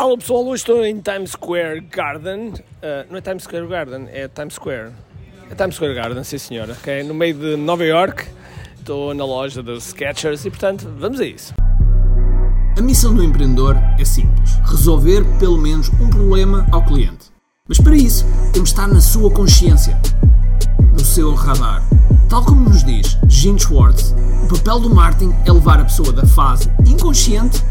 Alô pessoal, hoje estou em Times Square Garden. Uh, não é Times Square Garden, é Times Square. É Times Square Garden, sim senhora. Okay? No meio de Nova York. Estou na loja dos Skechers e portanto, vamos a isso. A missão do empreendedor é simples: resolver pelo menos um problema ao cliente. Mas para isso, temos de estar na sua consciência, no seu radar. Tal como nos diz Gene Schwartz, o papel do marketing é levar a pessoa da fase inconsciente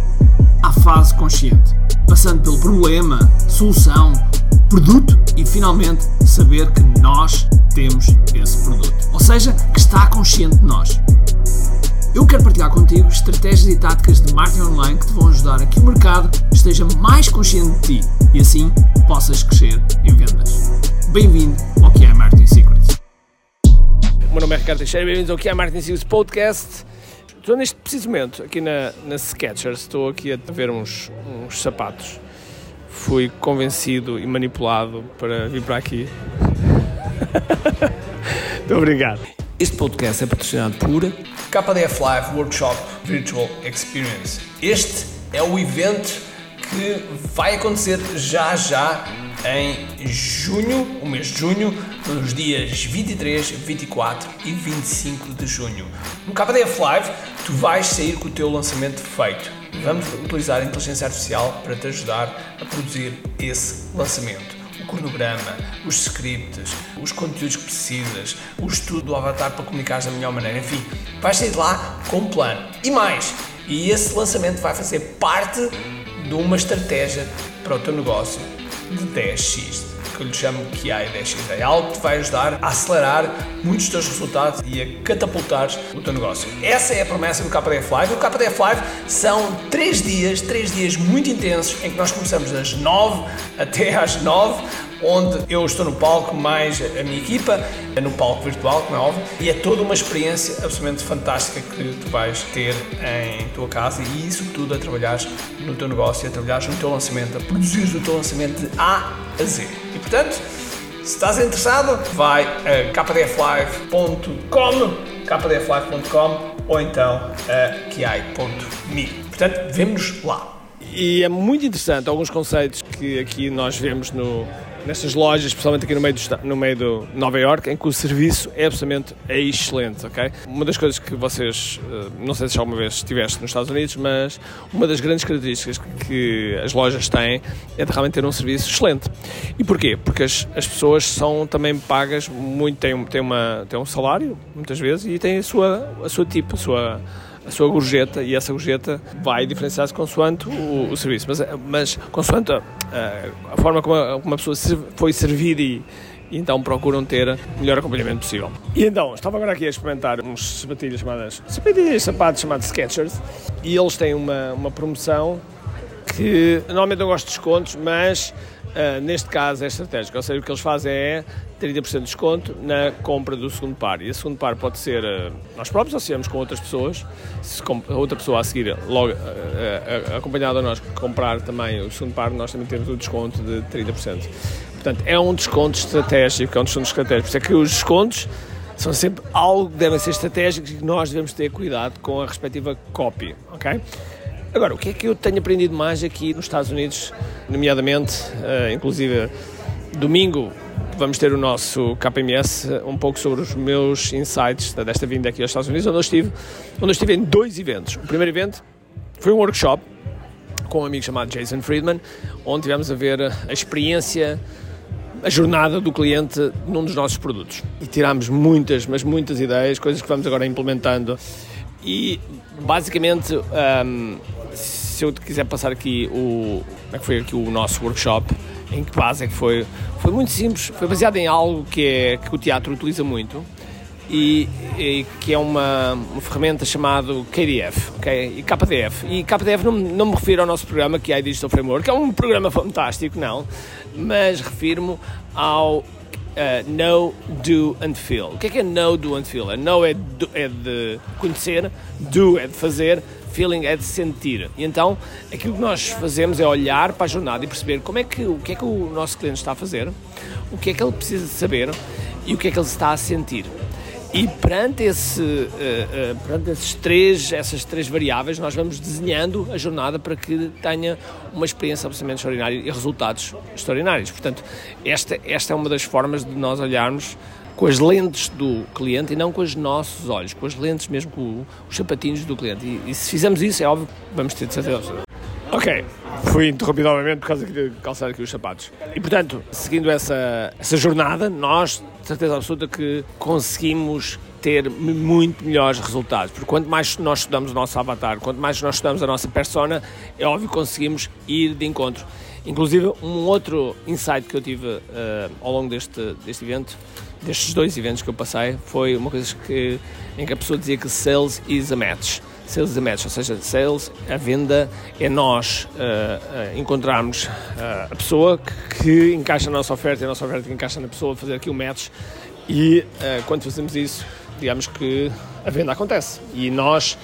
à fase consciente, passando pelo problema, solução, produto e finalmente saber que nós temos esse produto. Ou seja, que está consciente de nós. Eu quero partilhar contigo estratégias e táticas de marketing online que te vão ajudar a que o mercado esteja mais consciente de ti e assim possas crescer em vendas. Bem-vindo ao que é Marketing Secrets. O meu nome é Ricardo Teixeira, bem-vindos ao que é Marketing Secrets Podcast. Estou neste preciso momento aqui na, na Skechers, estou aqui a ver uns, uns sapatos. Fui convencido e manipulado para vir para aqui. Muito obrigado. Este podcast é patrocinado por KDF Live Workshop Virtual Experience. Este é o evento que vai acontecer já já em junho, o mês de junho, nos dias 23, 24 e 25 de junho. No KDF Live, tu vais sair com o teu lançamento feito. Vamos utilizar a inteligência artificial para te ajudar a produzir esse lançamento o cronograma, os scripts, os conteúdos que precisas, o estudo do avatar para comunicar da melhor maneira, enfim, vais sair de lá com um plano. E mais, e esse lançamento vai fazer parte de uma estratégia para o teu negócio de 10x que eu lhe chamo QI 10x. É algo que te vai ajudar a acelerar muitos dos teus resultados e a catapultar o teu negócio. Essa é a promessa do KDF Live. O KDF Live são 3 dias, 3 dias muito intensos em que nós começamos das 9 até às 9 onde eu estou no palco mais a minha equipa, no palco virtual, como é óbvio, e é toda uma experiência absolutamente fantástica que tu vais ter em tua casa e isso tudo a trabalhar no teu negócio, a trabalhar no teu lançamento, a produzir o teu lançamento de A a Z. E portanto, se estás interessado, vai a kdflive.com, kdflive.com ou então a kiai.me. Portanto, vemo-nos lá. E é muito interessante alguns conceitos que aqui nós vemos no, nestas lojas, especialmente aqui no meio, do, no meio do Nova York, em que o serviço é absolutamente excelente, ok? Uma das coisas que vocês, eh, não sei se já alguma vez estiveste nos Estados Unidos, mas uma das grandes características que as lojas têm é de realmente ter um serviço excelente. E porquê? Porque as, as pessoas são também pagas muito, têm, têm, uma, têm um salário, muitas vezes, e têm a sua, a sua tipo, a sua a sua gorjeta e essa gorjeta vai diferenciar-se consoante o, o, serviço, mas, mas consoante a, a, forma como uma pessoa foi servida e, e então procuram ter o melhor acompanhamento possível. E então, estava agora aqui a experimentar uns sapatilhas chamadas, sapatilhas sapatos chamados Skechers e eles têm uma, uma promoção que normalmente eu gosto de descontos, mas uh, neste caso é estratégico. Ou seja, o que eles fazem é 30% de desconto na compra do segundo par. E esse segundo par pode ser uh, nós próprios ou se com outras pessoas, se outra pessoa a seguir, logo uh, acompanhada a nós, comprar também o segundo par, nós também temos o desconto de 30%. Portanto, é um desconto estratégico, é um desconto estratégico. Por isso é que os descontos são sempre algo que devem ser estratégicos e que nós devemos ter cuidado com a respectiva copy, ok? Agora, o que é que eu tenho aprendido mais aqui nos Estados Unidos, nomeadamente, uh, inclusive domingo vamos ter o nosso KPMS um pouco sobre os meus insights desta vinda aqui aos Estados Unidos, onde eu estive, onde eu estive em dois eventos. O primeiro evento foi um workshop com um amigo chamado Jason Friedman, onde tivemos a ver a experiência a jornada do cliente num dos nossos produtos. E tirámos muitas, mas muitas ideias, coisas que vamos agora implementando. E basicamente um, se eu quiser passar aqui o é que foi aqui o nosso workshop, em que base é que foi, foi muito simples, foi baseado em algo que, é, que o teatro utiliza muito e, e que é uma, uma, ferramenta chamada KDF, ok? E KDF. E KDF não, não me refiro ao nosso programa que é a Digital Framework, que é um programa fantástico, não, mas refiro-me ao Uh, know, do and feel. O que é que é know, do and feel? know é, do, é de conhecer, do é de fazer, feeling é de sentir. E então, aquilo que nós fazemos é olhar para a jornada e perceber como é que, o que é que o nosso cliente está a fazer, o que é que ele precisa de saber e o que é que ele está a sentir. E perante, esse, uh, uh, perante esses três, essas três variáveis, nós vamos desenhando a jornada para que tenha uma experiência absolutamente extraordinária e resultados extraordinários. Portanto, esta, esta é uma das formas de nós olharmos com as lentes do cliente e não com os nossos olhos, com as lentes mesmo, com os sapatinhos do cliente. E, e se fizermos isso, é óbvio, vamos ter de certeza. Ok, fui interrompido novamente por causa de calçar aqui os sapatos. E portanto, seguindo essa, essa jornada, nós, de certeza absoluta, que conseguimos ter muito melhores resultados. Porque quanto mais nós estudamos o nosso avatar, quanto mais nós estudamos a nossa persona, é óbvio que conseguimos ir de encontro. Inclusive, um outro insight que eu tive uh, ao longo deste, deste evento destes dois eventos que eu passei foi uma coisa que, em que a pessoa dizia que sales is a match. Sales is a match, ou seja, sales, a venda, é nós uh, uh, encontrarmos uh, a pessoa que, que, encaixa na nossa oferta e a nossa oferta que encaixa na pessoa, fazer aqui o um match e quando fazemos isso, digamos que a venda acontece. E nós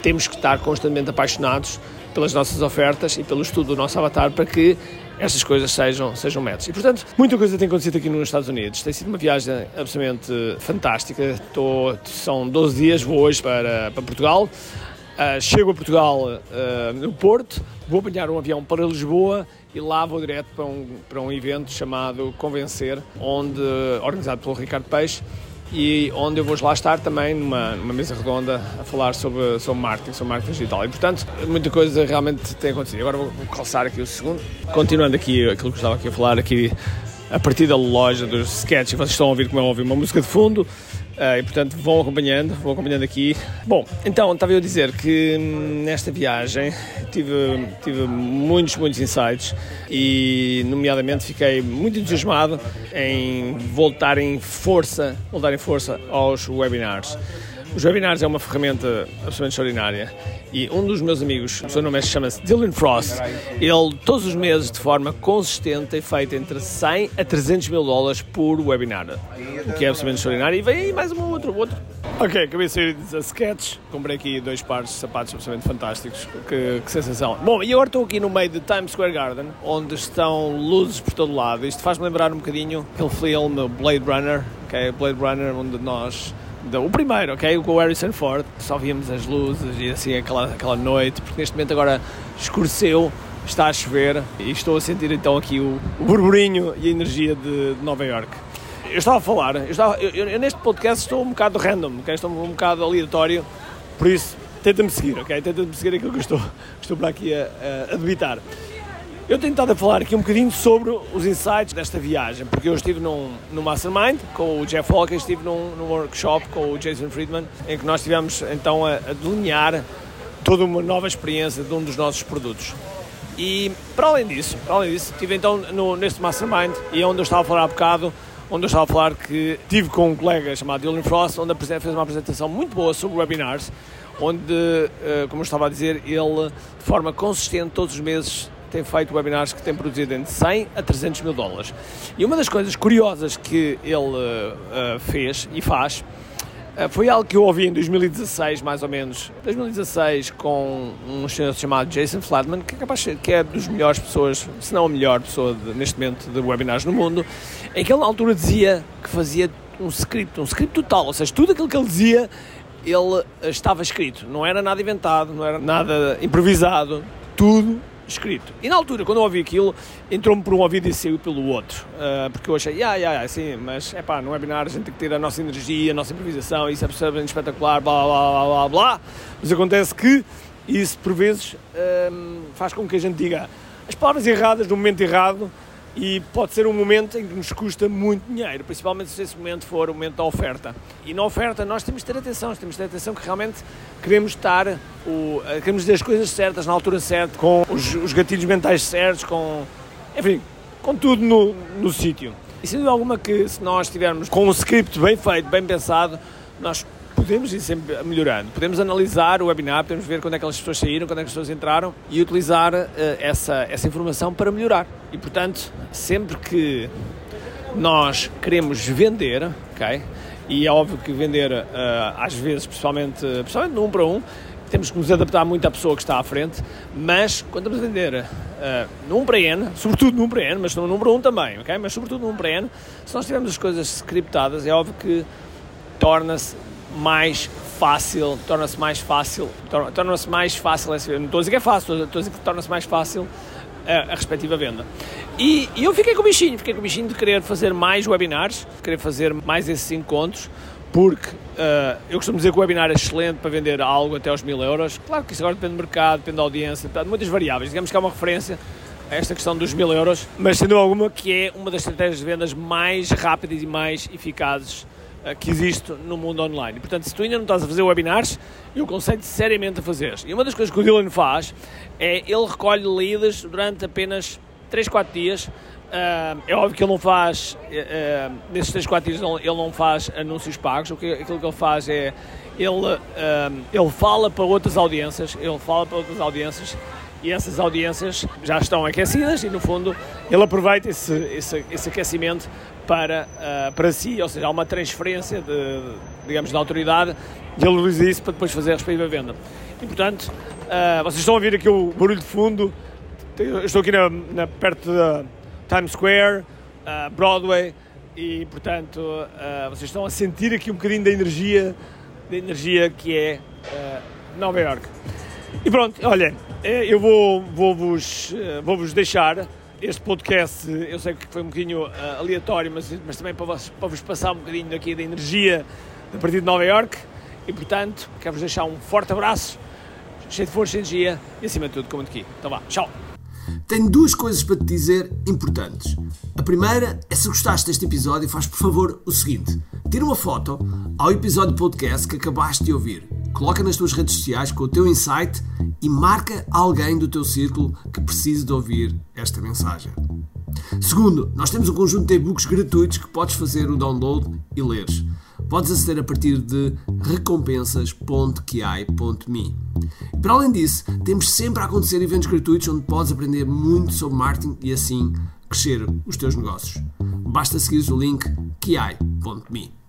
temos que estar constantemente apaixonados pelas nossas ofertas e pelo estudo do nosso avatar para que estas coisas sejam, sejam metas. E, portanto, muita coisa tem acontecido aqui nos Estados Unidos. Tem sido uma viagem absolutamente fantástica. Estou, são 12 dias, vou hoje para, para Portugal. Uh, chego a Portugal uh, no Porto, vou apanhar um avião para Lisboa e lá vou direto para um, para um evento chamado Convencer, onde, organizado pelo Ricardo Peixe, e onde eu vou lá estar também numa, numa mesa redonda a falar sobre, sobre marketing, sobre marketing digital. E portanto, muita coisa realmente tem acontecido. Agora vou, calçar aqui o segundo. Continuando aqui aquilo que estava aqui a falar, aqui a partir da loja dos sketches, vocês estão a ouvir como é óbvio uma música de fundo. Uh, e portanto vão acompanhando, vão acompanhando aqui. Bom, então estava eu a dizer que hum, nesta viagem tive, tive muitos, muitos insights e, nomeadamente, fiquei muito entusiasmado em voltar em força, voltar em força aos webinars. Os webinars é uma ferramenta absolutamente extraordinária e um dos meus amigos, o seu nome é, chama-se Dylan Frost, ele todos os meses de forma consistente tem feito entre 100 a 300 mil dólares por webinar, o que é absolutamente extraordinário. E vem aí mais um outro, outro. Ok, acabei de sair da Sketch, comprei aqui dois pares de sapatos absolutamente fantásticos, que, que sensação. Bom, e agora estou aqui no meio de Times Square Garden, onde estão luzes por todo lado, isto faz-me lembrar um bocadinho aquele filme Blade Runner, ok, Blade Runner, onde nós o primeiro, ok? Com o Harrison Ford, só víamos as luzes e assim aquela, aquela noite, porque neste momento agora escureceu, está a chover e estou a sentir então aqui o, o burburinho e a energia de, de Nova York. Eu estava a falar, eu, estava, eu, eu, neste podcast estou um bocado random, okay? estou um bocado aleatório, por isso tenta-me seguir, ok? Tenta-me seguir aquilo que eu estou, estou para aqui a, a debitar. Eu tenho estado a falar aqui um bocadinho sobre os insights desta viagem, porque eu estive num, num Mastermind com o Jeff Walker, estive num, num workshop com o Jason Friedman, em que nós estivemos então a, a delinear toda uma nova experiência de um dos nossos produtos. E para além disso, para além disso, estive então no, neste Mastermind e é onde eu estava a falar há bocado, onde eu estava a falar que tive com um colega chamado Dylan Frost, onde fez uma apresentação muito boa sobre webinars, onde, eh, como eu estava a dizer, ele de forma consistente todos os meses tem feito webinars que têm produzido entre 100 a 300 mil dólares. E uma das coisas curiosas que ele uh, fez e faz uh, foi algo que eu ouvi em 2016, mais ou menos, 2016, com um senhor chamado Jason Flatman, que é capaz que é dos melhores pessoas, se não a melhor pessoa de, neste momento de webinars no mundo, em que ele na altura dizia que fazia um script, um script total, ou seja, tudo aquilo que ele dizia ele estava escrito, não era nada inventado, não era nada improvisado, tudo escrito. E na altura, quando eu ouvi aquilo, entrou-me por um ouvido e saiu pelo outro. Uh, porque eu achei, yeah, yeah, yeah, sim, mas é pá, no webinar a gente tem que ter a nossa energia, a nossa improvisação, isso é absolutamente espetacular, blá blá blá blá blá. Mas acontece que isso, por vezes, uh, faz com que a gente diga as palavras erradas no momento errado e pode ser um momento em que nos custa muito dinheiro, principalmente se esse momento for o momento da oferta. E na oferta nós temos de ter atenção, temos de ter atenção que realmente queremos estar, o, eh, queremos dizer as coisas certas, na altura certa, com os, os gatilhos mentais certos, com, enfim, com tudo no, no sítio. E sem dúvida alguma que se nós estivermos com um script bem feito, bem pensado, nós podemos ir sempre melhorando. Podemos analisar o webinar, podemos ver quando é que as pessoas saíram, quando é que as pessoas entraram e utilizar uh, essa, essa informação para melhorar. E, portanto, sempre que nós queremos vender, ok? E é óbvio que vender, uh, às vezes, pessoalmente, pessoalmente no para um, temos que nos adaptar muito à pessoa que está à frente, mas quando estamos a vender uh, num para N, sobretudo num para N, mas no número 1 um também, ok? Mas sobretudo num para N, se nós tivermos as coisas scriptadas, é óbvio que torna-se mais fácil, torna-se mais fácil, torna-se mais fácil, não estou a dizer que é fácil, estou a dizer que torna-se mais fácil a, a, respectiva venda. E, e, eu fiquei com o bichinho, fiquei com o bichinho de querer fazer mais webinars, querer fazer mais esses encontros, porque uh, eu costumo dizer que o webinar é excelente para vender algo até aos mil euros. Claro que isso agora depende do mercado, depende da audiência, depende de muitas variáveis. Digamos que há uma referência a esta questão dos mil euros, mas sendo alguma que é uma das estratégias de vendas mais rápidas e mais eficazes que existe no mundo online. Portanto, se tu ainda não estás a fazer webinars, eu aconselho seriamente a fazer. E uma das coisas que o Dylan faz é ele recolhe leads durante apenas 3, 4 dias Uh, é óbvio que ele não faz, uh, nesses 3, 4 dias, ele não faz anúncios pagos. O que, aquilo que ele faz é ele, ele fala para outras audiências, ele fala para outras audiências e essas audiências já estão aquecidas e, no fundo, ele aproveita esse, esse, esse aquecimento para, para si, ou seja, há uma transferência de, digamos, de autoridade e ele usa isso para depois fazer a respectiva venda. E, portanto, vocês estão a ouvir aqui o barulho de fundo. Eu estou aqui na, na perto da Times Square, uh, Broadway, e portanto uh, vocês estão a sentir aqui um bocadinho da energia, da energia que é uh, Nova York. E pronto, olha, eh, eu vou, vou, -vos, vou -vos deixar este podcast, eu sei que foi um bocadinho aleatório, mas, mas também para vos, para vos passar um bocadinho aqui da energia a partir de Nova York. E portanto, quero-vos deixar um forte abraço, cheio de força e energia e acima de tudo, como aqui. Então vá, tchau! Tenho duas coisas para te dizer importantes. A primeira é se gostaste deste episódio, faz por favor o seguinte: tira uma foto ao episódio podcast que acabaste de ouvir, coloca nas tuas redes sociais com o teu insight e marca alguém do teu círculo que precise de ouvir esta mensagem. Segundo, nós temos um conjunto de e-books gratuitos que podes fazer o download e leres. Podes aceder a partir de recompensas.ki.me. Para além disso, temos sempre a acontecer eventos gratuitos onde podes aprender muito sobre marketing e assim crescer os teus negócios. Basta seguir o link ki.me.